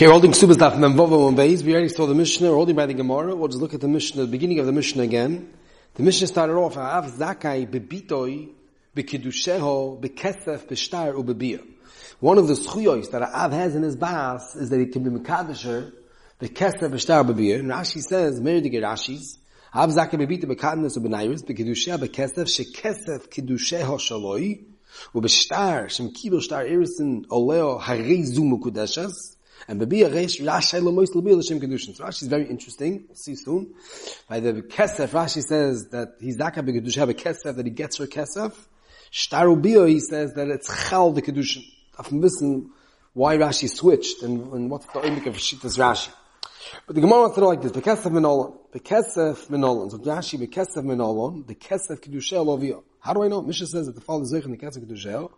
Okay, we're holding Subas Daf Memvovo and Beis. We already saw the Mishnah, we're holding by the Gemara. We'll just look at the Mishnah, the beginning of the Mishnah again. The Mishnah started off, Av Zakai bebitoi bekidusheho bekesef beshtar ubebiyah. One of the schuyos that Av has in his bas is that he can be mekadesher bekesef beshtar ubebiyah. And Rashi says, Meri de Rashis, Av Zakai bebitoi bekadnes ubenairis bekidusheho bekesef shekesef kidusheho shaloi ubeshtar shem kibel shtar erisin oleo harizu mukudeshas and Babi Reish Rashi Lamois Labi L'Shem Kedushin. So Rashi is very interesting. We'll see soon. By the Kesef, Rashi says that he's Zaka B'Kedush have a Kesef, that he gets her Kesef. Shtaru he says that it's Chal the Kedushin. Often listen why Rashi switched and, and what's the imik of Shittas Rashi. But the Gemara wants to know like this. Bekesef Minolon. Bekesef Minolon. So Rashi, Bekesef Minolon. The Kesef Kedushel Lovio. How do I know? Misha says that the father is in the Kesef Kedushel.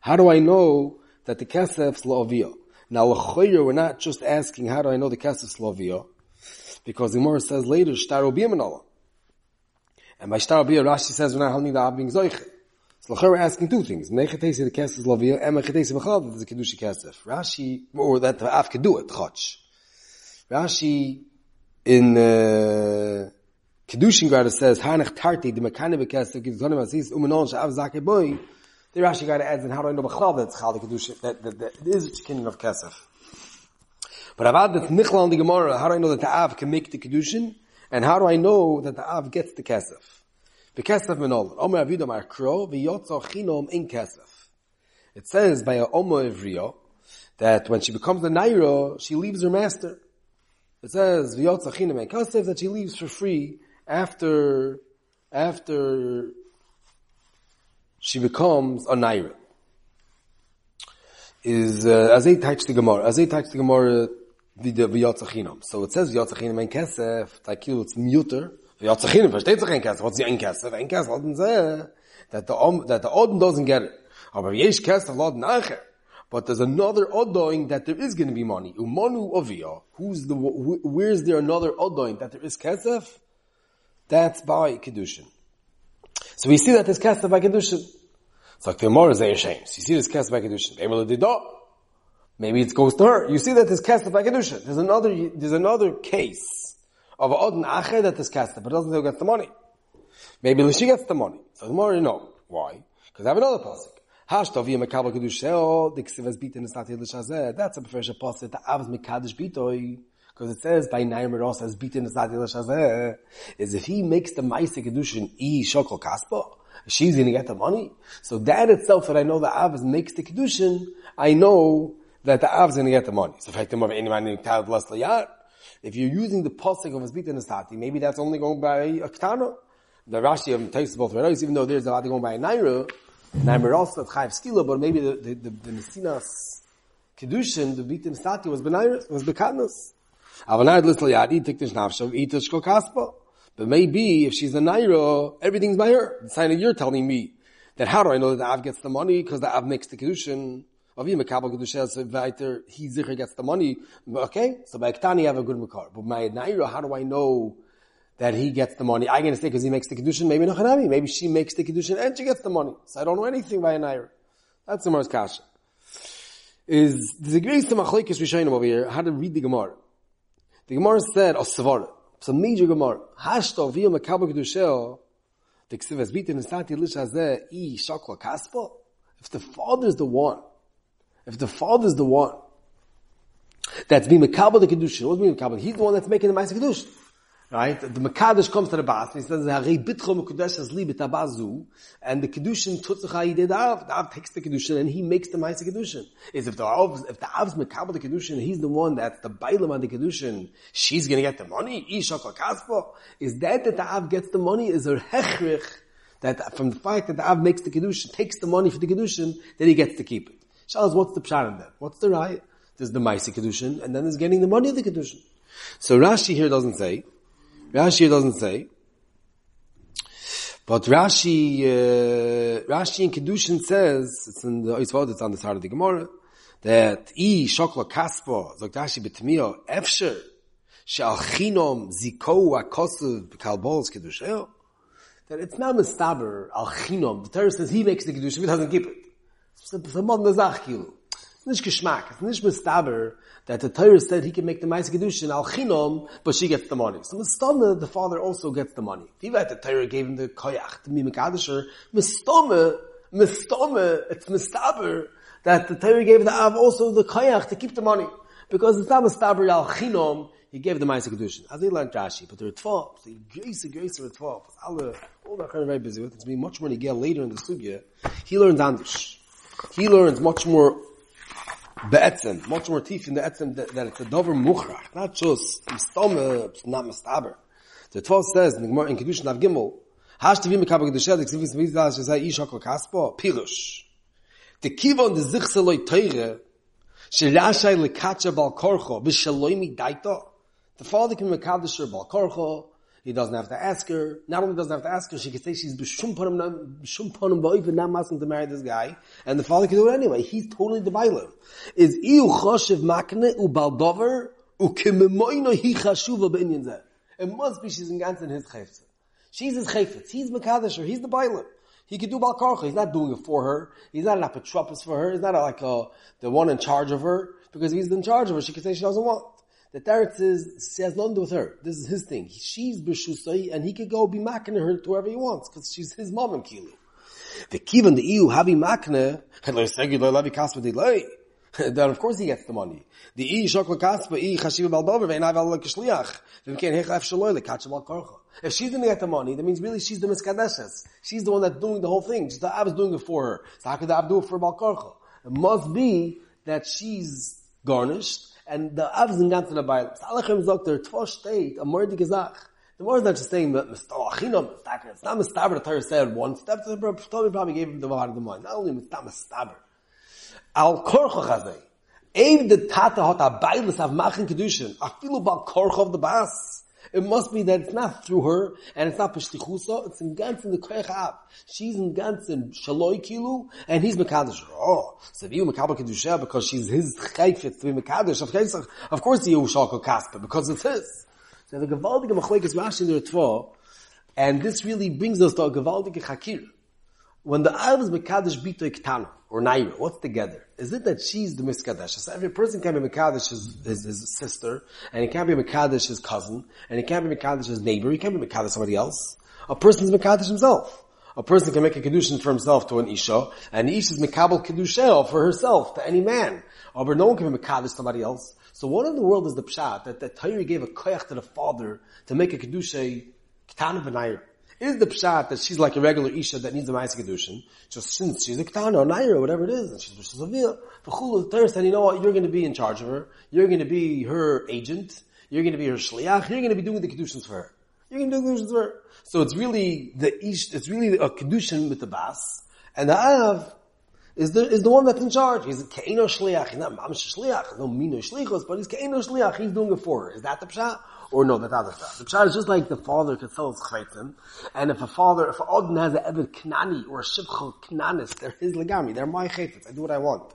How do I know that the Kesef's Lovio? Now, l'choyer, we're not just asking, how do I know the Kesef Slovia? Because the Gemara says later, Shtar Obiyah And by Shtar Obiyah, Rashi says, we're not holding the Av being Zoiche. So l'choyer, we're asking two things. Nechetesi the Kesef Slovia, and Nechetesi Bechal, that the Kedushi Kesef. Rashi, or that the do it, Chotch. Rashi, in, uh, Kedushin Grada says, Hanach Tarti, the Mekane Bekesef, Gizdonim Aziz, Umenon, Sha'av Zakei Boi, the Rashi got to add, and how do I know Bechal that it's Chal the Kedusha, that, that, that it is of Kesef. But Avad that's Nichla on the Gemara, how do I know that the Av can make the Kedushin? And how do I know that the Av gets the Kesef? The Kesef Menol. Omer Avidom Arkro, V'yotzo Chinom in Kesef. It says by a Omer Evrio, that when she becomes a Nairo, she leaves her master. It says, V'yotzo Chinom in Kesef, that she leaves for free after, after she becomes a naira. Is uh, as they touch the gemara, as they touch the gemara, v'yotzachinam. So it says v'yotzachinam ein kesef, like it's muter. V'yotzachinam versteht sich ein kesef. What's the ein kesef? Ein kesef laden say that the that the odin doesn't get it. Aber yesh kesef laden acher. But there's another odoing that there is going to be money. Umanu ovia. Who's the, where's there another odoing that there is kesef? That's by kedushin. So we see that this kesef by kedushin. It's like the Gemara a shame. So you see this kesef by kedushin. Maybe it goes to her. You see that this kesef by kedushin. There's another. There's another case of odin acher that is kesef, but doesn't get the money. Maybe she gets the money. So the you know why, because I have another pasuk. Hashtovia mekabel kedushel the ksivas bitin is not yelishazeh. That's a preferred pasuk. The avs mekadosh bitoi. Because it says by Nair Ross as bitin is not Shazeh, is if he makes the Maisa Kedushin E Shokol Kaspa, she's gonna get the money. So that itself that I know the Av makes the Kedushin, I know that the Av is gonna get the money. So if you're using the posik of bitin Nesati, maybe that's only going by a Ktana. The Rashi of takes both ways, even though there's a lot going by a Naira, Naira Ross that Chayiv Skila, but maybe the, the, the, the Messinas Kedushin, the bitin Nesati was Benairis, was Bekadnas. The. But maybe if she's a naira, everything's by her. The sign of you're telling me that how do I know that the Av gets the money? Because the Av makes the kedushin. Of him, kedushin, so weiter, he zicher gets the money. Okay, so by Ktani have a good makar. But my naira, how do I know that he gets the money? I'm going to say because he makes the kedushin, maybe not Hanami. Maybe she makes the kedushin and she gets the money. So I don't know anything by a naira. That's the Mars kasha. Is there's a great machlekes rishonim over here how to read the Gemara. The Gemara said, oh, Osavara. It's a major Gemara. Hashto via makabel kedushel. The ksivas bitin nisati lish hazeh i shakla kaspa. If the father is the one, if the father is the one that's being makabel the kedushin, what's being makabel? He's the one that's making the ma'aseh kedushin. Right? The Makadish comes to the bath and he says, Harei bitcho mekudesh li bitabazu, and the Kedushin tutzacha yidei. The Av takes the Kedushin, and he makes the Maisa Kedushin. Is if the Av, if the Av's the Kedushin, he's the one that's the Bailam on the Kedushin, she's gonna get the money, Isha kaspo. Is that that the Av gets the money, is a hechrich, that from the fact that the Av makes the Kedushin, takes the money for the Kedushin, then he gets to keep it. Shalas, what's the pshat in that? What's the right? There's the Maisa Kedushin, and then there's getting the money of the Kedushin. So Rashi here doesn't say, Rashi doesn't say. But Rashi, uh, Rashi in Kedushin says, it's in the Oisvod, it's on the side of the Gemara, that I shokla kaspo, zog Rashi betmio, efsher, she'al chinom ziko akosu b'kalbos Kedushel, that it's not mistaber al chinom. The Torah says he makes the Kedushin, he doesn't keep it. It's a mod nazach kilu. It's not geschmack. It's mistaber that the Torah said he can make the Maisa Kedushin al chinom, but she gets the money. So Mistama, the father also gets the money. If had the Torah gave him the koyach to be Mekadisher, Mistama, Mistama, it's mistaber that the Torah gave the Av also the koyach to keep the money. Because it's not mistaber al chinom, he gave the Maisa Kedushin. As they learned Rashi, but there are 12. So he grace, grace, there are 12. All the, all the are very busy with. It's be much more he get later in the Sugya. He learns Andish. He learns much more be'etzem, much more teeth in the etzem that, that it's a dover muchrach, not just mistome, not mistaber. The Tval says in the Gemara in Kedushin Av Gimel, Hash mekabel kedushet, the ksivim das shezai ish hakol kaspo, pirush. The kivon de zich seloi teire, shirashai lekacha bal korcho, vishaloi mi daito. The father can mekadosh her bal korcho, he doesn't have to ask her. Not only doesn't have to ask her, she can say she's b'shum panim, b'shum panim ba'oiv, not asking to marry this guy. And the father can do it anyway. He's totally the bailer. Is iu choshev makne u baldover u kimemoino hi chashuva b'inyan zeh. It must be she's in ganz in his chayfetz. She's his chayfetz. He's Mekadesher. He's the bailer. He can do bal balkarcha. He's not doing it for her. He's not an apotropos for her. He's not like a, the one in charge of her. Because if he's in charge of her, she can say she doesn't want. The teretz is, she has nothing to do with her. This is his thing. She's b'shusay, and he could go be makne her to whoever he wants, because she's his mom and kilu. The kivan the iu havi makne, then of course he gets the money. The i shokla kaspa i chashiva kishliach. Af shaloi lekatcha al korcha. If she's going to get the money, that means really she's the miskadeshes. She's the one that's doing the whole thing. Just the is doing it for her. So how could the Ab do it for Balkorcha? It must be that she's garnished, and the Av is in ganzen dabei. Salachem sagt der Tvo steht, a mordige Sach. The more than just saying, Mistalachino, it's not Mistaber, the Torah said one step, the Torah probably gave him the Vahar of the mind. Not only Mistam Mistaber. Al Korcho Chazay. Ev the Tata hot a bailis av machin kedushin. Afilu bal Korcho of the Bas. It must be that it's not through her, and it's not Peshtichusa, it's in Gantz in the Koyach. She's in Gantz in Shaloi Kilu, and he's Mekadosh. Oh, so if you Mekabal Kedusha, because she's his Chayfet to be Mekadosh, of course, the Yehushal Kaspa, because it's his. So the Gavaldige Machlek is Rashi in the Ritva, and this really brings us to a Gavaldige Chakir. When the Av is Mekadosh Bito Iktana, or Naira, what's together? Is it that she's the Miskadesh? So every person can be Mekadesh his, his, his, sister, and he can't be Mekadesh his cousin, and he can't be Mekadesh his neighbor, he can't be Mekadesh somebody else. A person's Mekadesh himself. A person can make a Kedushin for himself to an Isha, and Isha is Mekabel Kedushel for herself to any man. But no one can be Mekadesh somebody else. So what in the world is the Pshat that the Torah gave a koyach to the father to make a Kedusha Ketana V'Naira? Is the pshat that she's like a regular isha that needs a ma'aseh kedushin? Just since she's a ketana or naira or whatever it is, and she's she's a via. The the said, you know what? You're going to be in charge of her. You're going to be her agent. You're going to be her shliach. You're going to be doing the kedushins for her. You're going to do the kedushins for her. So it's really the ish. It's really a kedushin with the bas, and the av is the is the one that's in charge. He's a keino shliach. He's not mamish shliach. No mino shlichos, but he's keino shliach. He's doing it for her. Is that the pshat? Or no, that's other stuff. The pshat is just like the father could sell his chaytim, and if a father, if odin has an evet knani or a shivchel knanis, they're his legami, they're my chayfetz, I do what I want.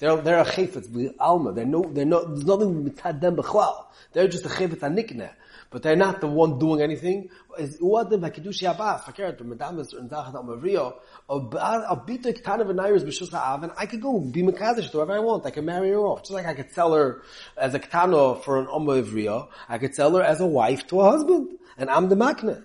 They're, they're a chayfetz, alma, they're no, they're no, there's nothing mitzad them b'chwal. They're just a chayfetz anikne. But they're not the one doing anything. Is uadim v'kedushi abbas, fakert, b'medamis, or in zachat al-mavriyo, I'll beat the Ketana of Nairas B'Shus Ha'av, and I could go be Mekadosh to whoever I want. I can marry her off. Just like I could sell her as a Ketana for an Omma Ivriya, I could sell her as a wife to a husband. And I'm the Makna.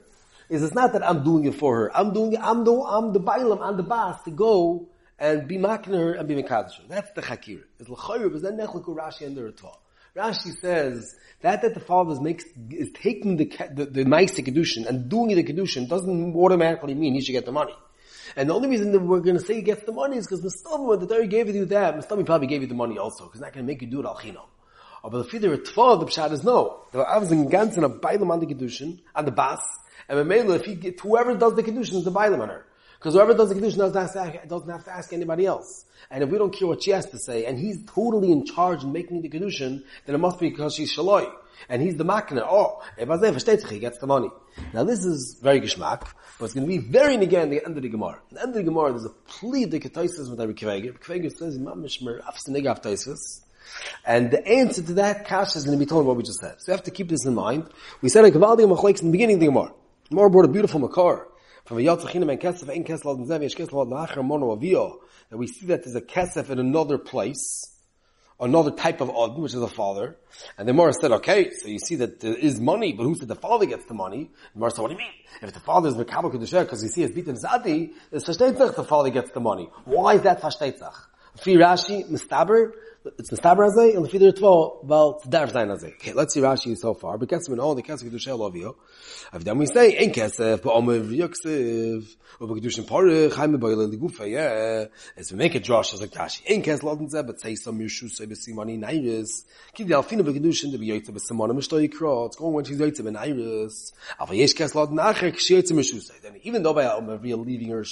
Is it's not that I'm doing it for her. I'm doing it, I'm the, I'm the Bailam, I'm the boss to go and be Makna her and be Mekadosh. That's the Chakir. It's L'chayr, but then Nechliku Rashi and the Ritva. Rashi says that that the father makes is taking the the, the kedushin and doing the kedushin doesn't automatically mean he should get the money. And the only reason that we're going to say he gets the money is because Mustami, when the Torah gave you that, Mustami probably gave you the money also, because not going to make you do it al chinam. Oh, but the fidder tva, the pshat is no. The avs in ganzen a bailam on the kedushin, on the bas, and Mamela, if he whoever does the kedushin is the bailam on her. Because whoever does the kedushin doesn't have, to, ask anybody else. And if we don't care what she has to say, and he's totally in charge in making the kedushin, then it must be because she's shaloi. And he's the makna. Oh, if he gets the money. Now this is very geschmack. But it's going to be very again the end of the Gemara. At the end of the Gemara, there's a plea the Ketaisis with Rabbi Kveger. Kveger says, Mamish Merafs Negav Taisis. And the answer to that kash is going to be told what we just said. So you have to keep this in mind. We said a Kavaldi Machlekes in the beginning of the Gemara. Gemara brought a beautiful Makar. From a Yatzachina and Kesef, Ein Kesef Al Zev, Yesh Kesef Al Nachar Mono Avio. That we see that there's a Kesef in another place. another type of Odin, which is a father. And the Mora said, okay, so you see that there is money, but who said the father gets the money? The Mora said, what do you mean? If the father is Mekabel Kedusher, because you see his beaten Zadi, it's Fashteitzach, the father gets the money. Why is that Fashteitzach? Fi Rashi, Mistaber, it's Mistaber Azay, and Fi Ritvo, well, it's Darf Zayin Azay. Okay, let's see Rashi so far. But Kesef in all the Kesef you. If then we say, Ein Kesef, but Omer Yuksiv, Uber Kedushin Porich, Haime Boyle Ligufa, yeah. As we make a Josh as a Kashi. Ein Kesef Loden Zeh, but say some Yushu, say Besimani Nairis. Ki the Alfina Bekedushin, the Beyoyte Besimani Mishtoi Kro, it's going when she's Yoyte Ben Nairis. Aber Yesh Kesef Loden Acher, Kshi Yoyte Mishu, then even though by real leaving her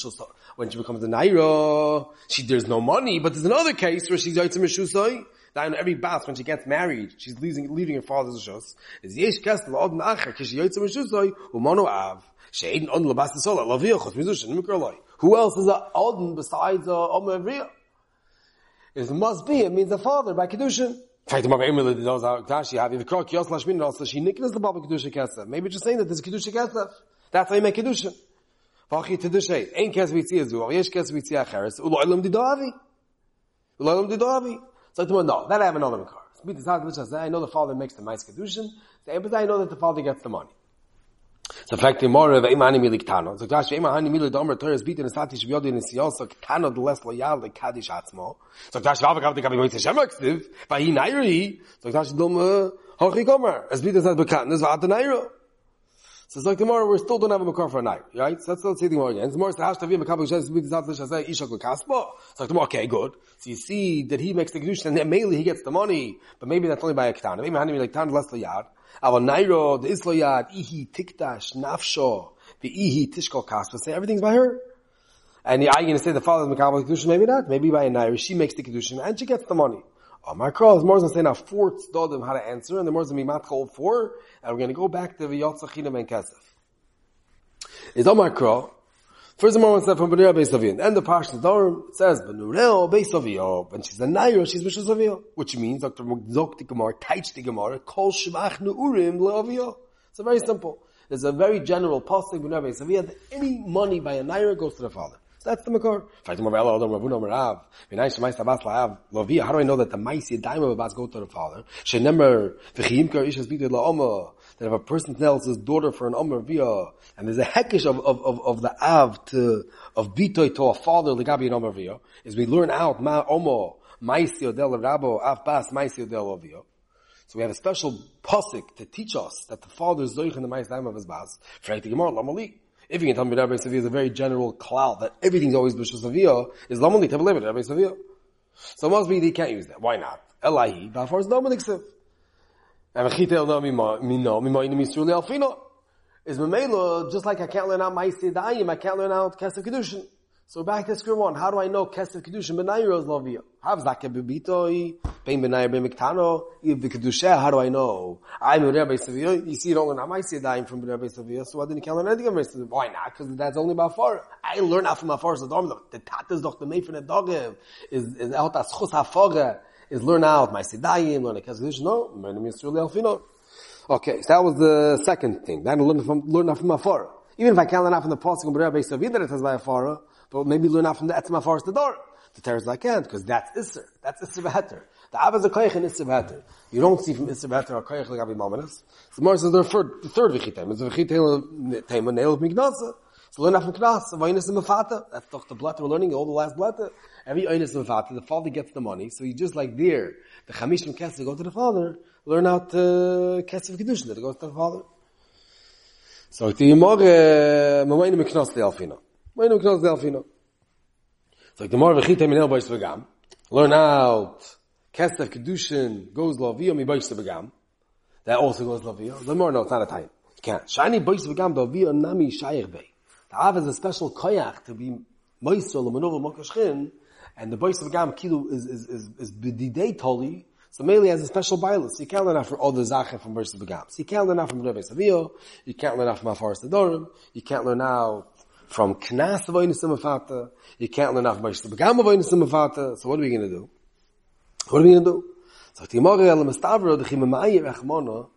when she becomes a Naira, she, there's no money, but there's another case where she's Yoyte Mishusai, that in every bath when she gets married, she's leaving, leaving her father's shus. Is yesh yoytze av. Laviyah chos mikroloi. Who else is a odin besides a omer avriya? It must be, it means the father by kedushin. Fact about Emily that knows how Tashi have the krok yos lashmin also she niknas the baba kedusha kesef. Maybe just saying that there's kedusha kesef. That's how you make kedusha. Vachi tedushay. Ein kesef yitzia zu. Yesh kesef yitzia acheres. Ulo elam. Ulo elam didavi. So to no, that I have another car. I know the father makes the mice kedushin, but I know that the father gets the money. So fact more of milik tano. So milik domer in siyos so tano the less loyal the atzmo. So. So hochi gomer. It's like tomorrow we still don't have a makar for a night, right? So let's, let's see the more again. The hashtag makar b'shes with the zatzah shazay ishak l'kaspo. It's like tomorrow, okay, good. So you see that he makes the kedushin and then mainly he gets the money, but maybe that's only by a ketana. Maybe hani like tan less yad. Our nairo the islo yad ihi tiktash nafsho the ihi tishkol kaspo. Say everything's by her. And are you going to say the father's makar kedushin? Maybe not. Maybe by a nairo she makes the kedushin and she gets the money. My cross, is more than saying now four tzodim how to answer, and the than be matchol four, and we're going to go back to the v'yotzachinam and kesef. Is on my cross. First the moment said from Benura Beis. And the Parsha Dorim says, Benureo Beis. When she's a Nairo, she's Mishus Aviyah. Which means, Dr. Mugzok the Gemara, Taich the Gemara, Kol Shemach Nu'urim Le'aviyah. So very simple. There's a very general posting Benura Beis Aviyah that any money by a Nairo goes to the father. So that's the makor. How do I know that the maisi daima about go to the father? That if a person tells his daughter for an omer via, and there's a heckish of, of, of, of the av to, of bitoy to a father legabi an omer via, is we learn out ma omo, maisi odel rabo, av bas maisi odel via. So we have a special posik to teach us that the father is zoich in the maisi daima of his bas. The Gemara, lamali. If you can tell me Rabbi Savia is a very general cloud that everything's always Bishul Savia, is Lamali to Rabbi Savia. So must be they can't use that. Why not? Elahi, Balfour is Dominic Siv. And Mechitel no mino, inim Yisrael Alfino. Is Mamela, just like I can't learn out Maisi Dayim, I can't learn out Kesef Kedushin. So back to square one. How do I know Kesef Kedushin Benayir is Lovia? Have Zake Bebitoi, Ben Benayir Ben Miktano, If Kedusha, how do I know? I'm a Rabbi Savia. You see, you don't learn Amaisi Daim from Rabbi Savia, so why didn't you learn anything from Rabbi Why not? Because that's only about far. I learn out from Afar Sadom. The Tat is doch the Mei from the Dogev. Is, is out as Chus HaFoge. Is learn out my Sidayim, learn a Kesef Kedushin. No, my name is Yisrael Elfino. Okay, so that was the second thing. Then learn from, learn out from Afar. Even if I can't learn out from the Pasuk of Rabbi Savia that it has by Afar, but maybe learn out from the Etzma Forest the door. The Teres I can't, because that's Isser. That's Isser V'heter. The Av is a Koyach in Isser V'heter. You don't see from Isser V'heter a Koyach like Avi Mamonis. So Mor says the third, the third Vichitem. It's a Vichitem, a nail of Mignasa. So learn out from Knas, Vaynis and Mefata. That's doch the blood we're learning, all the last blood. Every Oynis and Mefata, the father gets the money, so you just like there, the Chamish from Kesef go to the father, learn out uh, Kesef Kedushin that goes to the father. So the Yimor, Mamayim Miknos the Alfino. Mamayim Miknos the Alfino. So the more v'chita minel bois v'gam. Learn out. Kesef Kedushin goes laviyah mi bois v'gam. That also goes laviyah. The more, no, it's not a time. You can't. Shani bois v'gam laviyah nami shayich bei. The Av is a special koyach to be moisel l'manova mokashchin, and the bois v'gam kilu is, is, is, is b'didei toli, so Meli has a special bias. You can't learn out for all the Zachem from Bershit Begam. So you can't learn out from Rebbe Savio. You can't learn out from Afaris Adorim. You can't learn out from Knas Avoinis Mafata. You can't learn off Moshe Begam Avoinis Mafata. So what are we going to do? What are we going to do? So Timori El Mestavro the Chimamai Rachmona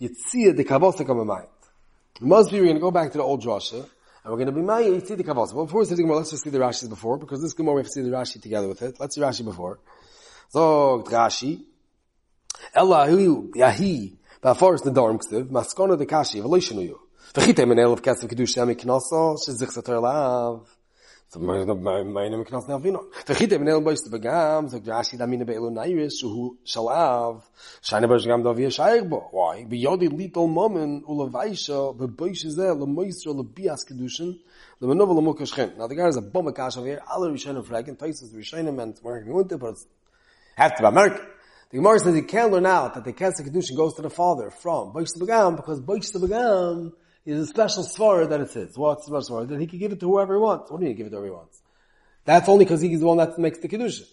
Yitzia the Kavosa Kamamayit. Must be we're going to go back to the old Joshua and we're going to be Maya Yitzia the Kavosa. Well, before we see the Gemara, let's just see the Rashi before because this Gemara we have to see the Rashi together with it. Let's see Rashi before. So, Rashi, Ella hu yahi, ba forest the dorm ksev, maskona de kashi, velishnu yu. Vechite men elf kesef kedush yami knoso, shizich satar lav. So meine. Vergit eben el boys begam, so Rashi da mine beilo nairis hu shalav. Shaigbo. Why? Bias kedushin. Kschen. Now the guy is a bomb cash over here. All the Rishonim fragen, Taisus Rishonim and Mark Winter, but have to be American. The Gemara says he can't learn out that the Kesef Kedushin goes to the father from Boish Begam because Boish Begam is a special svara that it's his. What's the special svara? That he can give it to whoever he wants. What do you mean give it to whoever he wants? That's only because he's the one that makes the kedushin.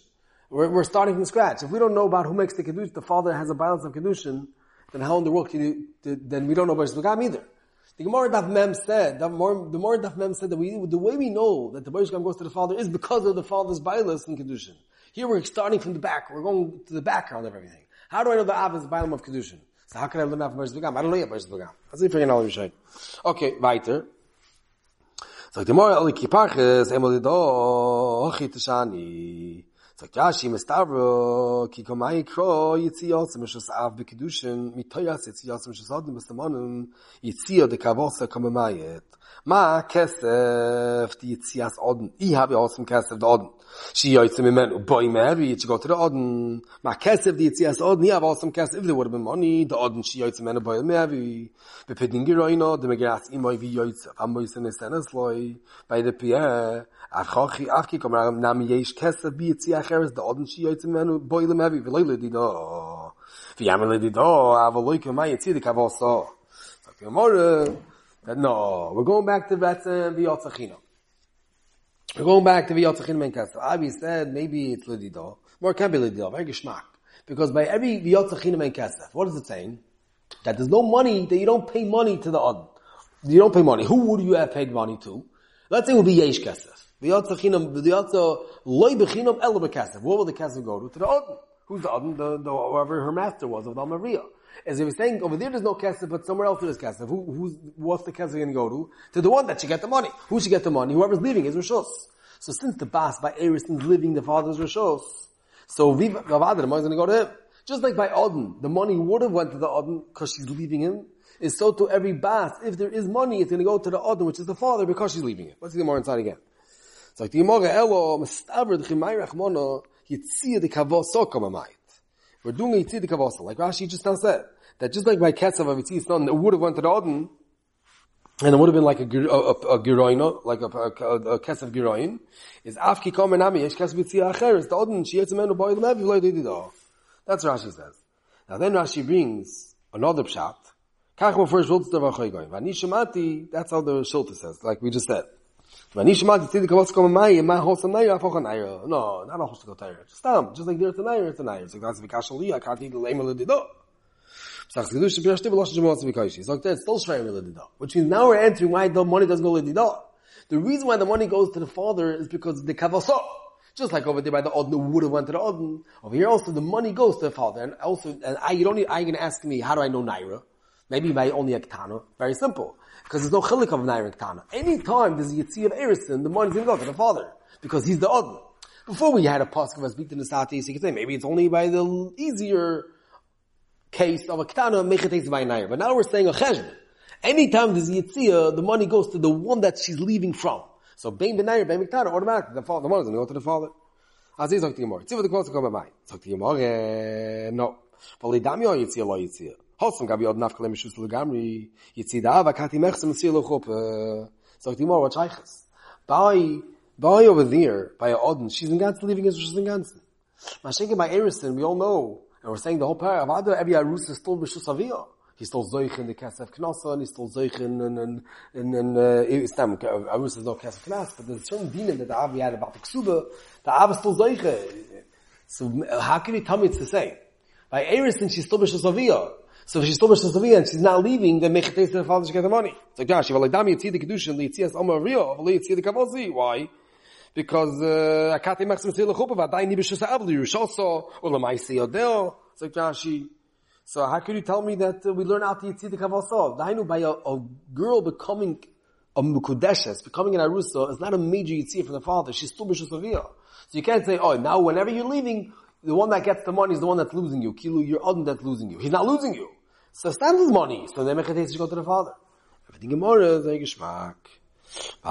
We're, we're starting from scratch. If we don't know about who makes the kedushin, the father has a balance of kedushin, then how in the world can you, then we don't know about Shvagam either. The Gemara Daf Mem said, the more, the more Daf Mem said that we, the way we know that the Baruch goes to the father is because of the father's bias in kedushin. Here we're starting from the back. We're going to the background of everything. How do I know the Av is the of kedushin? Da hakrel du naf bist begam, arlo ye bist begam. Also ich vergehen alle Bescheid. Okay, weiter. Sagt ihr Moral, ich pach es, einmal da, och ich tschani. Sagt ja, shi mestavro, ki komai kro, yitzi yotz, mish av bekdushen, mit toyas yitzi yotz, mish es od, mish es manen, yitzi od, komai mayet. ma kesef di tsias odn i habe aus dem kesef odn shi yoyts mit men boy mer wie ich got der odn ma kesef di tsias odn i habe aus dem kesef de wurde mit money de odn shi yoyts mit men boy mer wie be pedin geroyno de mir gats i moy wie yoyts am moy sene senes loy bei de pa a khochi afki kommer am nam yeish kesef bi tsia kheres de odn shi yoyts mit men boy mer wie vilele di do vi amle di do avoloy kemay tsidik avoso Sagt ihr, Morre, that no, we're going back to Betzim v'yotzachino. We're going back to v'yotzachino men kasser. Abi said maybe it's lidido. More it can be lidido, very geschmack. Because by every v'yotzachino men kasser, what is it saying? That there's no money, that you don't pay money to the od. You don't pay money. Who would you have paid money to? Let's say it would be yesh kasef. V'yotzachino, v'yotzo loy bechinam ela b'kasef. What will the kasef go to? To the od. Who's the od? The, the, whoever her master was of the Maria. As he was saying, over there there's no kesef, but somewhere else there is kesef. Who, who's, what's the kesef going to go to? To the one that should get the money. Who should get the money? Whoever's leaving is Rishos. So since the Bas by Erison's living the father's Rishos, so Vavada, the money's going to go to him. Just like by Odin, the money would have went to the Odin because she's leaving him. Is so to every Bas, if there is money, it's going to go to the Odin, which is the father, because she's leaving him. Let's see the more inside again. It's like the Gemara, Elo, Mestaver, the Chimay Rachmono, Yitzia the Kavoso Kamamait. We're doing a the Kavoso, like Rashi just now said that just like by Ketzav of Yitzis son, it would have went to the Odin, and it would have been like a, a, a, a giroino, like a, a, a, kesef giroin, is afki komen nami, yesh yitzia acher, is the odin, she yetzimenu boi lemevi, v'loi didido. That's what Rashi says. Now then Rashi brings another pshat, kach mo first wiltz davar choy goin, v'ani shemati, that's how the Shulta says, like we just said. V'ani shemati tzidi kavos komen mai, ma hosa naira, afocha naira. No, not a naira. Just stop. Just like there's a naira, it's a naira. So that's v'kashali, I can't eat lema l'dido. Sagst du, du bist still lost Jemot Zvikoishi. So it's still Shvei Lidida. Which means now we're answering why the money doesn't go Lidida. The reason why the money goes to the father is because the Kavaso. Just like over there by the Odin would have went to the Odin. Over here also the money goes to the father. And also, and I, you don't need, I can ask me, how do I know Naira? Maybe by only a Ketana. Very simple. Because there's no chilik of Naira Ketana. Anytime there's a Yitzi of Erison, the money's to go to the father. Because he's the Odin. Before we had a Pasuk of us beating the Sati, so you could say maybe it's only by the easier case of a ketana mechetes by nair. But now we're saying a chesed. Anytime there's a yitzia, the money goes to the one that she's leaving from. So bein benair, bein ketana, automatically the, father, the money is going to go to the father. As like the Gemara. Tziva the close to come by mine. So the Gemara, no. Vali damyo yitzia lo yitzia. Hosam gabi od nafkale mishus legamri. Yitzia da ava kati mechsem yitzia lo chup. So the Gemara, what shaychas? By, by over there, by odin, she's in Gansen leaving his she's in Gansen. Mashenke by Erison, we all know and we're saying the whole pair of Ada, every Arus is still B'Shus Aviyah. He's still Zoich in the Kesef Knasa, and he's still Zoich in, in, in, in, in uh, Islam. Arus is no Kesef Knas, but there's a certain dinim that the Avi had about the Ksuba, the Av is still Zoich. So how can you tell me it's the same? By Erison, she's still B'Shus Aviyah. So if she's still Aviyah and she's not leaving, then Mechetes to the father should get the money. It's like, gosh, Yivalai Dami Yitzhi the Kedushin, Yitzhi Omer Aviyah, Yitzhi the Kavosi. Why? because uh, akati machs mit zele chuppe va dai ni bishus avli yushoso or mai se odel so Rashi so how could you tell me that uh, we learn out the yitzid kavasov dainu by a, a girl becoming a mukudeshes becoming an arusa is not a major yitzid from the father she's still bishus avia so you can't say oh now whenever you're leaving the one that gets the money is the one that's losing you. Kilu, you're other that's losing you. He's not losing you. So stand his money. So then Mechates should go to the father. Everything Gemara is a geschmack.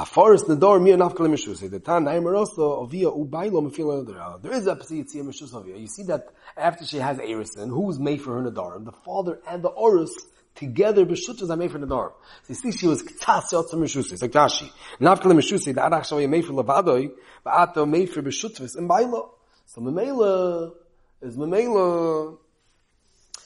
Forest the door mir nafkle mishus. The tan naimer also ovia ubaylo mefilo der. There is a psi mishus ovia. You see that after she has Arison, who's made for her nadar, the father and the orus together b'shutas are made for nadar. So you see she was ktas yotza mishus. It's like Rashi. Nafkle mishus. The arach shoy made for levadoi, but ato made for b'shutas and baylo. So memela is memela.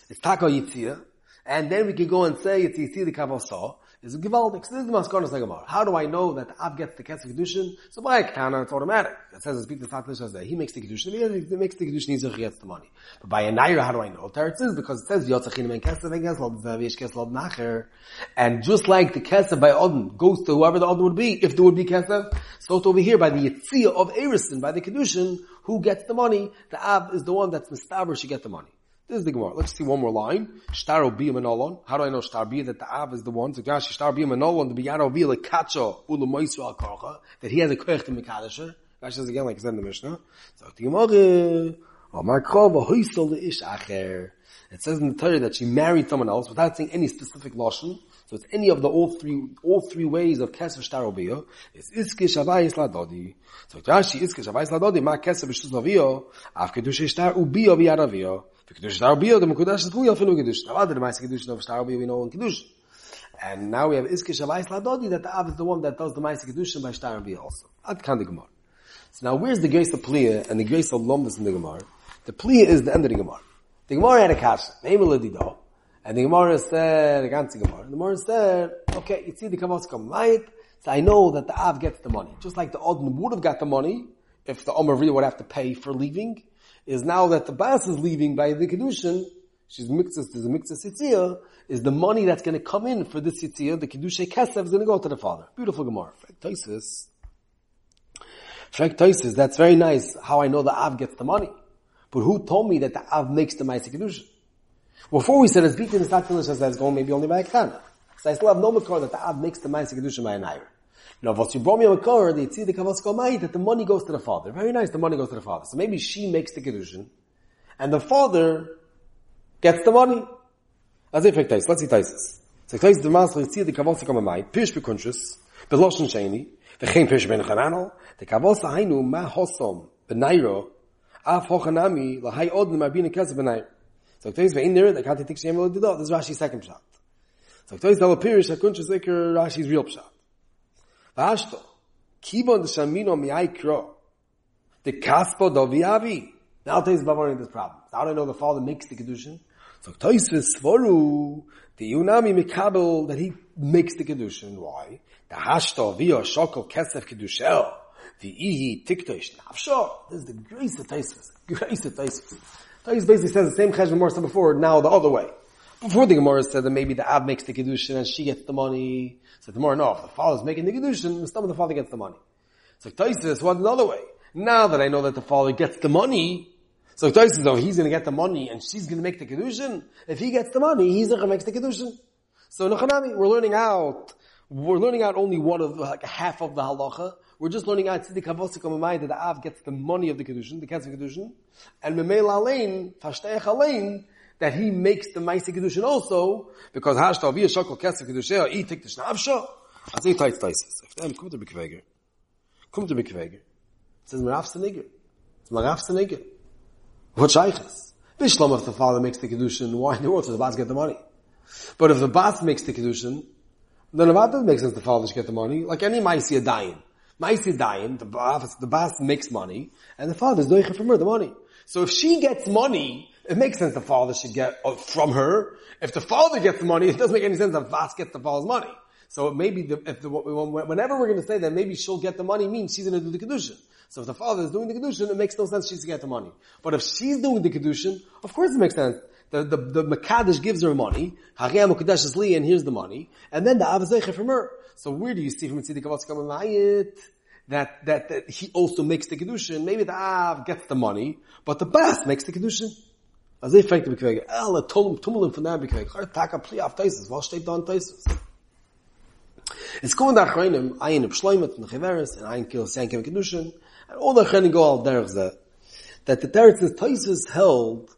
It's tako yitzia. And then we can go and say it's the kavosah is a gewaltig. So this is the maskonas Gemara. How do I know that the Av gets the Kesef Kedushin? So by a kana, it's automatic. It says, as Peter Satlish says that he makes the Kedushin, he makes the Kedushin, he gets the money. But by a Naira, how do I know? Teretz is because it says, Yotzachim and Kesef and Kesef, Zavish Kesef Nacher. And just like the Kesef by Odin goes to whoever the Odin would be, if there would be Kesef, so it's over here by the Yitzia of Erison, by the Kedushin, who gets the money? The Av is the one that's Mistaber, she get the money. This is the Gemara. Let's see one more line. Shtaro biyam anolon. How do I know shtar that the Av is the one? So Gashi shtar biyam anolon, the biyaro biyam like kacho ulu moisu al korcha, that he has a koich to Mekadasher. Rashi says again, like I in the Mishnah. So the Gemara, Omar huisol the ish acher. It says in the Torah that she married someone else without saying any specific lashon. So it's any of the all three, all three ways of kesef shtar obiyah. It's iske shavayis ladodi. So Rashi iske shavayis ladodi, ma kesef b'shuz aviyah, af kedushe shtar ubiyah v'yaraviyah. V'kedush shtar ubiyah, the mekudash is tluya finu kedush. Now other than my kedush of shtar ubiyah, we know in kedush. And now we have iske shavayis ladodi, that the Av is the one that does the Maisa Kedushin by Rabbi also. Ad kan the Gemara. So now where's the grace of Pliya and the grace of Lomdus in the Gemara? The Pliya is the end of the Gemara. The Gemara had a kasha, name Ledido. And the Gemara said, the ganze Gemara, the Gemara said, okay, you see the Kavos come right, so I know that the Av gets the money. Just like the Odin would have got the money, if the Omer would have to pay for leaving, is now that the Bas is leaving by the Kedushin, she's mixes to the mixes Yitzia, is the money that's going to come in for this Yitzia, the Kedushay Kesef is going to go to the father. Beautiful Gemara. Taisis. Taisis, that's very nice, how I know the Av gets the money. But who told me that the Av makes the Maisa Kedushin? Before we said it's beaten, it's not delicious that it's going maybe only by a kana. So I still have no makor that the Av makes the Maisa Kedushin by an Ira. Now, a makor, the Kavos Komai, that the money goes to the father. Very nice, the money goes to the father. So maybe she makes the Kedushin, and the father gets the money. As if it Let's see Taisis. So Taisis, the Master Yitzid, the Kavos Komai, Pish Bekunshus, Beloshin Sheni, V'chein Pish Ben Chananel, the Kavos Hainu Ma Hosom, Benairo, Af Hochanami, Lahai Odin Marbina Kesef Benairo. So Ktois ve'in nir, the kati tik shem lo dido, this is Rashi's second shot. So Ktois dal apirish, hakunch is ikir Rashi's real shot. Vashto, kibon shamino mi'ai kro, the kaspo do viavi. Now Ktois bavaring this problem. How do I know the father makes the kedushin? So Ktois is svoru, the yunami mikabel, that he makes the kedushin. Why? The hashto via shokol kesef kedushel, the ihi tiktoish nafsho. This is the grace of Taisus. Grace of Taisus. Tais basically says the same cheshbon said before, now the other way. Before the Gemara said that maybe the Av makes the Kedushin and she gets the money. So the Gemara, no, if the father's making the Kedushin, the son of the father gets the money. So Tais says, what another way? Now that I know that the father gets the money, so Tais says, oh, he's gonna get the money and she's gonna make the Kedushin. If he gets the money, he's gonna make the Kedushin. So Nechanami, we're learning out, we're learning out only one of, like half of the halacha. We're just learning out Tzidik Havosik Amamai that the Av gets the money of the Kedushin, the Kesef Kedushin, and Memel Alein, Fashteich Alein, that he makes the Maisi Kedushin also, because Hashta Aviyah Shokol Kesef Kedushin, or Itik Tish Navsho, as he tight taisis. If them, come to Bikveger. Come to Bikveger. It says Meraf Senigger. It's Meraf Senigger. What Shaykhas? Bishlam if the father makes the Kedushin, why in the world does the Bas get the money? But if the Bas makes the Kedushin, then about doesn't make sense the father should get the money. Like any Maisi Adayin. Maisi dying, the boss, the boss makes money, and the father's doing from her the money. So if she gets money, it makes sense the father should get uh, from her. If the father gets the money, it doesn't make any sense that Vas gets the father's money. So maybe the, if the, whenever we're going to say that maybe she'll get the money means she's going to do the kedushin. So if the father is doing the kedushin, it makes no sense she's to get the money. But if she's doing the kedushin, of course it makes sense. The, the, the Makadish gives her money, Hagam Makadesh is Li, and here's the money, and then the Avazecha from her. So where do you see from Tzidik Kamayit that, that, that he also makes the Kedushin? Maybe the Av gets the money, but the Bas makes the Kedushin. As they fängt bekwege, alle tummeln von der bekwege, gar taka pli auf Teisus, was steht da in Teisus? It's kommen da reinem, ein im Schleimet, in Chiveres, ein kil sein kem Kedushin, and all the Chenim go all derech ze. that the Teretz is Taisus held,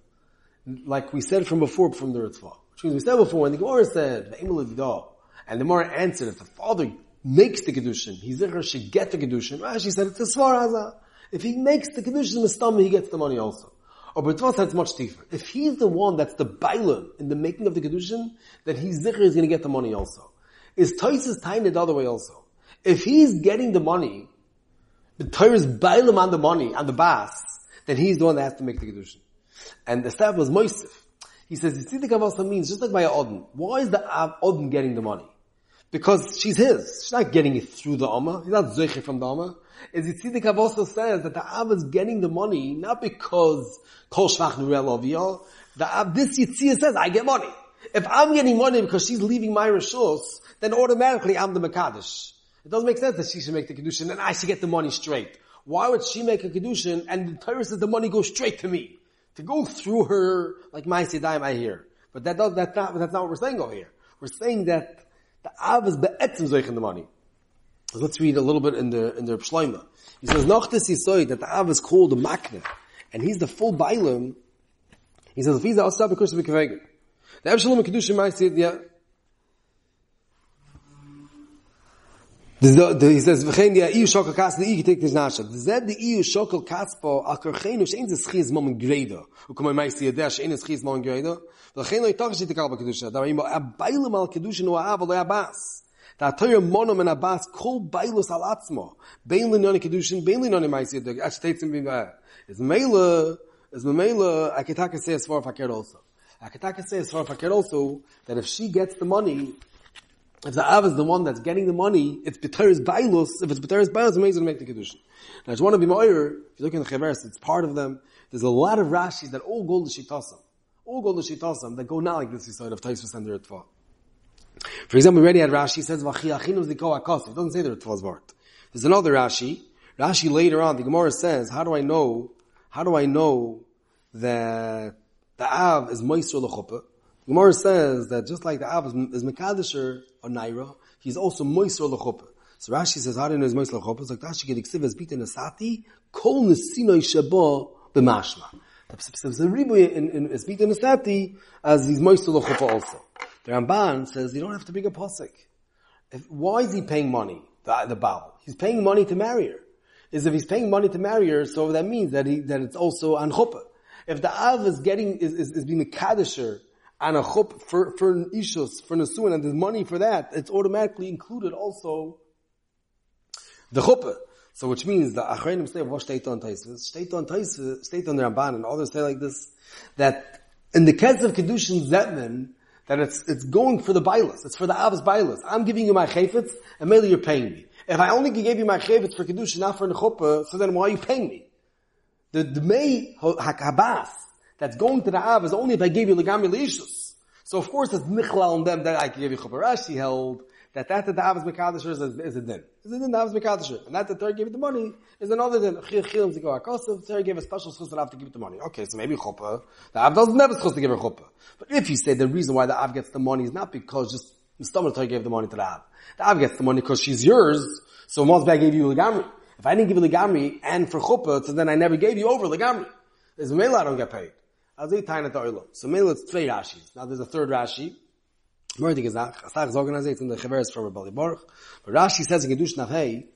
like we said from before, from the Ritzvah. Which means we said before, when the Gemara said, and the Gemara answered, if the father makes the Kedushin, he's there should get the Kedushin. Rashi said, it's a Svaraza. If he makes the Kedushin in the stomach, he gets the money also. Or B'Tva said it's much deeper. If he's the one that's the Bailam in the making of the Kedushin, then he's Zikr is going to get the money also. Is Taisus tying it the other way also? If he's getting the money, the Torah is Bailam on the money, on the Bas, then he's the one that has to make the Kedushin. And the staff was Moisif. He says, you see the also means, just like by Odin, why is the Odin getting the money? Because she's his. She's not getting it through the Amma. He's not Zeiche from the Amma. As Yitzidik also says that the Av is getting the money, not because Kol Shvach Nurel The Av, this Yitzia says, I get money. If I'm getting money because she's leaving my Rishos, then automatically I'm the Makadish. It doesn't make sense that she should make the Kedushin and I should get the money straight. Why would she make a Kedushin and the Torah says the money goes straight to me? To go through her, like my Sidaim I hear. But that that's not, that's not what we're saying over here. We're saying that the Av is be'etzim zeich the money. Let's read a little bit in the, in the Shloima. He says, Noch des Yisoy, that the Av is called the Makne, and he's the full Bailam. He says, the Asab, of course, The Avshalom Kedushin Ma'asiyad, yeah, he says, "V'chein the iu shokol kas the iu take this nasha." Zed the iu shokol kaspo al korcheinu shein ze schiz mom greda. U kumay mai si yedeh shein schiz mom greda. V'chein lo yitach shit tikal b'kedusha. Da imo abaylim al kedusha no aav lo yabas. Toyer monom and abbas kol bailus al atzmo. Bein linoni kedushin, bein linoni mai si yedeh. Ach teitz im bimba. Is mele, is mele, I can take a say as far fakir also. I can take a say as far fakir also, that if she gets the money, if the Av is the one that's getting the money, it's B'teres Bailus. If it's B'teres Bailus, it means to make the Kedushin. Now, I just want to be if you look in the Chaveres, it's part of them. There's a lot of Rashis that all go to Shitasam. All go to Shitasam that go not like this side of Taisvus and the Ritva. For example, we already had Rashi says, V'chi achinu ziko. It doesn't say the Ritva's word. There's another Rashi. Rashi later on, the Gemara says, how do I know, how do I know that the Av is Moisr L'chuppah? Gemara says that just like the Av is, is Mekadisher or Naira, he's also Moiser L'chuppah. So Rashi says, how do you know he's Moiser L'chuppah? It's like Rashi get as Bita Nasati, Kol Nesinoi Shabo B'mashma. The Ribu in is Bita Nasati as he's Moiser L'chuppah also. The Ramban says you don't have to bring a posik. If, why is he paying money, the, the Baal? He's paying money to marry her. Is if he's paying money to marry her, so that means that he, that it's also an chuppah. If the Av is getting, is, is, is being a Kaddisher, and a chup for, for an ishus, for nesuin, and there's money for that, it's automatically included also the chuppah. So which means the achreinim say, what state on Taisus? State on Taisus, state on the Ramban, and others say like this, that in the case of Kedushin Zetman, that it's, it's going for the bailus. It's for the Av's bailus. I'm giving you my chayfetz, and maybe you're paying me. If I only gave you my chayfetz for Kedushin, not for the chuppah, so then why are you paying me? The, May Habas, that's going to the Av is only if I gave you Legami Leishus. So of course it's Nichlal on them that I give you Choparashi held that that the Av is Mekadisher is, is a din. Is a din the Av is Mekadisher. And that the third gave the money is another din. Chil Chil to go Akosov, third gave a special schus that Av to give the money. Okay, so maybe Choppa. The Av doesn't never supposed to give her Choppa. But if you say the reason why the Av gets the money is not because just the stomach gave the money to the Av. The Av gets the money because she's yours, so Mosbe I gave you Legamri. If I didn't give you Legamri and for Choppa, so then I never gave you over Legamri. There's a mail I don't get paid. Ich teine da Oilo. So meil it's three Rashis. Now there's a third Rashi. Mordig is nach, as sag zogen azet in the Chaveres from Rabbi Baruch. But Rashi says in Gedush Nachei,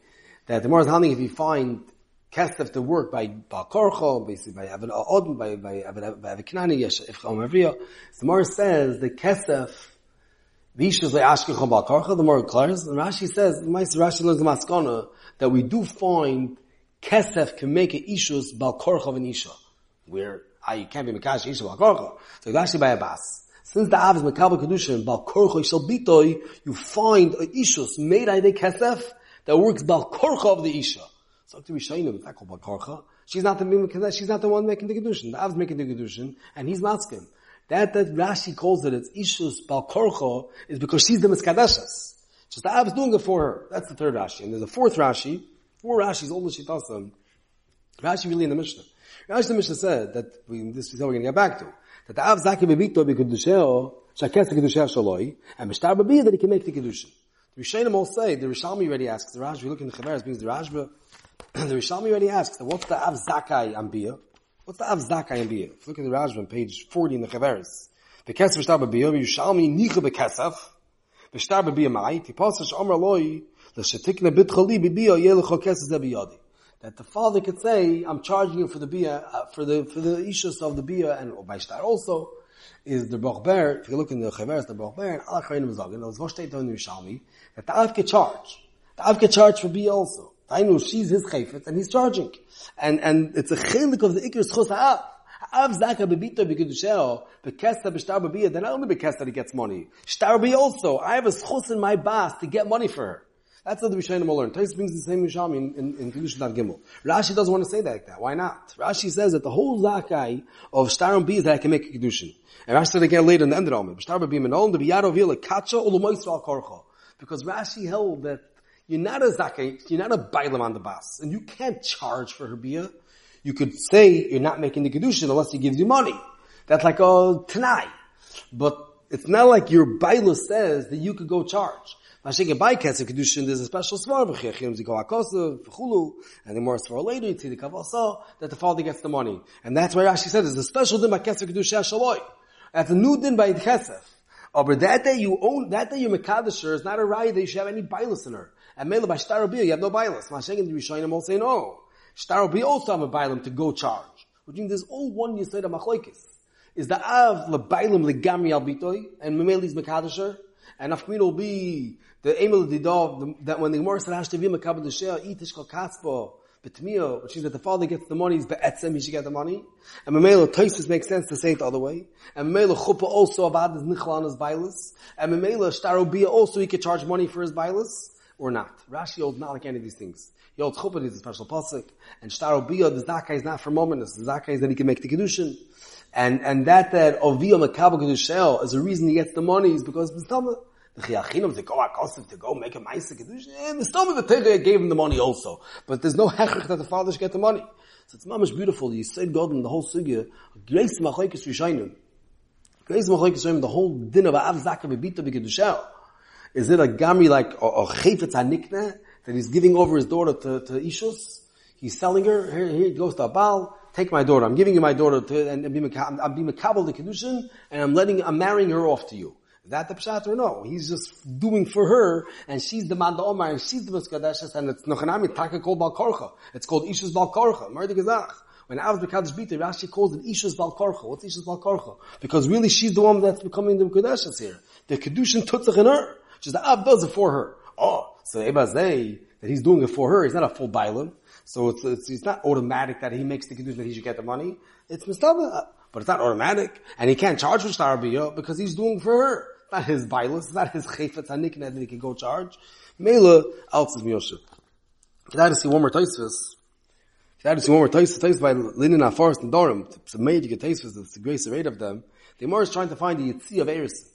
that the more handling if you find Kesef to work by Baal Korcho, basically by Evan Odin, by, by Evan Knani, Yesh, Ifcham Avriya. The more says the Kesef, Vishas Baal Korcho, the more it. And Rashi says, the Rashi learns the Maskana, that we do find Kesef can make a Ishus Korcho and Isha. Where you can't be Mekash Isha Bal Korcho. So you actually buy a bas. Since the Av is Mekabel Kedushin, Bal Korcho Shal Bitoy, you find a Ishus made by the Kesef that works Bal Korcho of the Isha. So to be it's not called Bal Korcho. She's not the she's not the one making the Kedushin. The Av is making the Kedushin, and he's masking. That, that Rashi calls it, it's Ishus Bal Korcho, is because she's the Miskadeshas. Just the Av is doing it for her. That's the third Rashi. And there's a fourth Rashi, four Rashis, all the Shitasim. Rashi really in the Mishnah. Rashi the Mishnah said that we, this is how we're going to get back to. That the Av Zaki Bebikto Bekudusheo, Shakes the Kedusheo Shaloi, and Mishtar Babi that he can make the Kedushin. The Rishonim all say, the Rishalmi already asks, the Rajbi, look in the Chaveres, brings the Rajba, the Rishalmi already asks, what's the Av Zakai Ambiyah? What's the Av Zakai you look at the Rajban, page 40 in the Chaveris. The Kesef Shtar Bia, Yushalmi Nicha Bekesef, Bishtar Bia Mai, Tipasash Amr Loi, L'Shetikna Bit Chali Bia Yelecho Kesef Zebiyadi. That the father could say, I'm charging you for the Bia, uh, for the, for the issues of the Bia, and by Shtar also, is the Bochber, if you look in the Chaveris, the Bochber, and Allah Chayim Zagin, it was Voshteit on Yushalmi, that the Av charge. The Av charge for Bia also. I know she's his chayfet and he's charging. And, and it's a chelik of the ikr schos ha'av. Av zaka bebito b'kedusheo, b'kesta b'shtar b'biyah, then not only b'kesta he gets money. Shtar b'biyah also. I have a schos in my bas to get money for her. That's what the Rishonim will learn. Tais brings the same Mishami in, in, in Kedusha Dav Gimel. Rashi doesn't want to say that like that. Why not? Rashi says that the whole zakai of Shtar and is that I can make a Kedushin. And Rashi said again later in the end of the Omer, Shtar b'biyah menol, the biyad ovil, kacha ulumois al korcha. Because Rashi held that you're not a zakai, you're not a bailam on the bas, and you can't charge for her bia. You could say you're not making the kedushin unless he gives you money. That's like a tanai. But it's not like your baila says that you could go charge. Mashik by Kesef Kedushin, there's a special svar, v'chechim ziko v'chulu, and the more svar later, you see the kavasa, that the father gets the money. And that's why Rashi said there's a special din by Kesef Kedushin Shaloi. That's a new din by Kesef. Oh, but that day you own, that day you're Mekadisher is not a right that you should have any bailus in her. And Mela by Shtarabiyah, you have no bailus. Mashing in the Rishayim all say no. Shtarabiyah also have a bailam to go charge. Which means there's all one you the machlokes. Is the av lebailam legamri albitoi, and Memeli's Mekadisher, and Afkmin will be the Emel Didov, that when the Gemara said Hashtavim Makabal Desheh, Itish Kol Katzpo, B'tmiyah, which means that the father gets the money, he's be'etzem, he should get the money. And Mamela Toisus makes sense to say it the other way. And Mamela Chuppah also avad his his bailus. And Mamela Shtarobiyah also he could charge money for his bailus, or not. Rashi holds not like any of these things. He holds Chuppah is a special pasuk, and Shtarobiyah, the Zakai is not for momentous. the Zakai is that he can make the Kedushin. And, and that, that Oviyah Makabal Kedushel is the reason he gets the money is because B'stamah, the chiachinam to go akosif to go make a ma'isa kedusha. And the stomach of the Torah gave him the money also, but there's no hechach that the father should get the money. So it's mamish beautiful. You said God in the whole sugya, grace machlekes rishayim, grace machlekes rishayim, the whole din of av zakah bebita bekedusha. Is it a gamri like a, chayfetz hanikne that he's giving over his daughter to, to Ishus? He's selling her. Here, here he goes to Abal. Take my daughter. I'm giving you my daughter to, and, I'm being makabel the kedushin, and I'm letting, I'm marrying her off to you. Is that the pshat or no? He's just doing for her, and she's the man Omar, and she's the Muskadeshes, and it's Nochanami Taka called Bal Korcha. It's called Ishus Bal Korcha. Mardi Gazach. When Av Bekadosh Bita, Rashi calls it Ishus Bal Korcha. What's Ishus Bal Korcha? Because really she's the one that's becoming the Kadeshes here. The Kedushin Tutzach in her. She's the Av does it for her. Oh, so Eba say that he's doing it for her. He's not a full Bailam. So it's, it's, it's not automatic that he makes the Kedushin that he should get the money. It's Mustaba. But it's not automatic. And he can't charge for Star because he's doing for her not his bailus, it's not his chayfetz hanikne that he can go charge. Mela, alts is miyoshev. Can I see one more taisvis? Can I see one more taisvis? Taisvis by Linin Afaris and Dorim. It's a major taisvis, it's the grace rate of them. The Gemara is trying to find the Yitzi of Eris.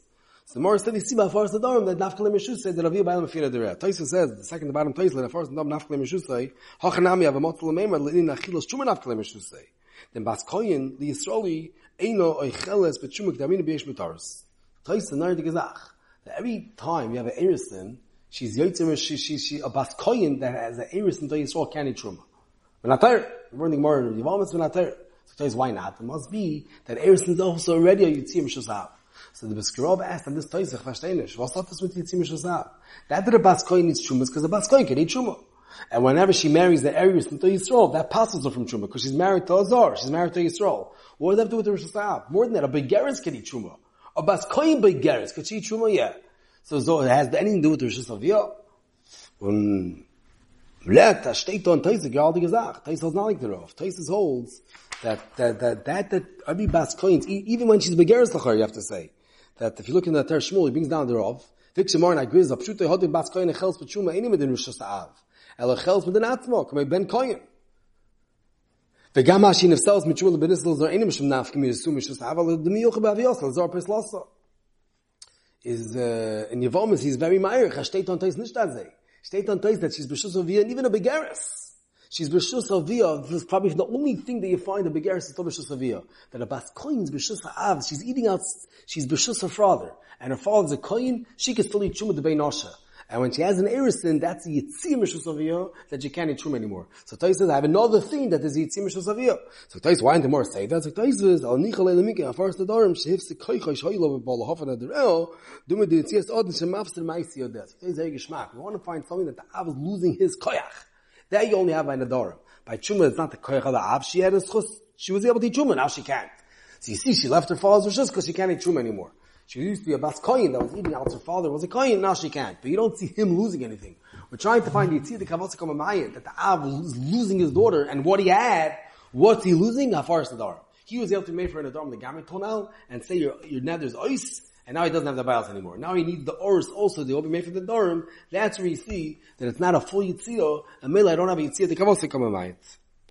So the Gemara said, you see by Afaris and Dorim that Nafkalim Yeshu said that Aviyah Bailam Afira Dereh. Taisvis says, the second bottom Taisvis, Afaris and Dorim Nafkalim Yeshu say, Hachanami have a motful of Meimer, Linin Achilos Chuma Nafkalim Yeshu say. Then Bas Koyin, the Yisraeli, Eino Oicheles, Betchumuk Damina B'yesh Mutaris. Taisa Nardi Gezach. That every time you have an Erison, she's Yotzim, she, she, she, a Baskoyin that has an Erison to Yisrael can't eat Truma. But not there. We're running more, Yivamas, but not there. So Taisa, why not? It must be that Erison is also already a Yitzim Shazav. So the Beskirov asked on this nicht, was hat das mit Yitzim Shazav? That the Baskoyin needs Truma because the Baskoyin can eat Truma. And whenever she marries the Erison to Yisrael, that passes her from Truma because she's married to Azar, she's married to Yisrael. What does that have to do with Rosh Hashanah? More than that, a Begeris can eat Truma. A bas koyin by could she truma? Yeah. So, so it has anything to do with Rosh Hashanah. Und let, da steht in Teise, gerade gesagt, Teise holds not like the Rav. Teise holds that, that, that, that, that every bas koyin, even when she's begeres lachar, you have to say, that if you look in the Ter Shmuel, he brings down the Rav, Vikse Mar, and agriz, apshute hodim bas koyin, echels b'tshuma, any medin Rosh Hashanah. El echels medin atzmo, kamei ben koyin. וגם מה שהיא נפסלת מתשובה לבניסל זר אינו משום נפקי מיסו משוס אבל דמיוך באביוס לזר פסלוסו. is uh, in Yevomis, he's very meirich. Ha steht on Tois nicht da sei. Steht on Tois that she's B'shus Aviyah and even a Begaris. She's B'shus Aviyah. This is probably the only thing that you find a Begaris is still B'shus Aviyah. That a Bas Koin's B'shus Ha'av. She's eating out, she's B'shus her father. And her father's a Koin, she can still eat Chumah the Bein Osha. And when she has an erisin, that's the Yitzir Mishusaviyah that she can't eat Truma anymore. So Tais says, I have another thing that is the Yitzir Mishusaviyah. So Tais, why didn't more say that? So Tais says, Al Nichal Elamika, Afar Stadarim, Shehif Sekoicha Shoylo Bebal Hofan Adirel, Duma the Yitzir Odin Shemafster Maisi Yodes. So Tais, Hey Geshmak. We want to find something that the Av is losing his koyach. That you only have by Nadarim. By Truma, it's not the koyach of the Av. She had a schus. She was able to eat Truma, now she can't. So you see, she left her father's rishus because she can't eat Truma anymore. She used to be a bas koyin that was eating out her father was a koyin, now she can't. But you don't see him losing anything. We're trying to find the Yitzir, the Kavotzikom Amayin, that the Av is losing his daughter, and what he had, what's he losing? Hafar Sadar. He was able to make for an Adam the Gamit Tonel, and say your, your nether's ice, and now he doesn't have the bias anymore. Now he needs the ors also, the be made for the Durham. That's where you see that it's not a full Yitzir, and Mela I don't have a Yitzir, the Kavotzikom Amayin.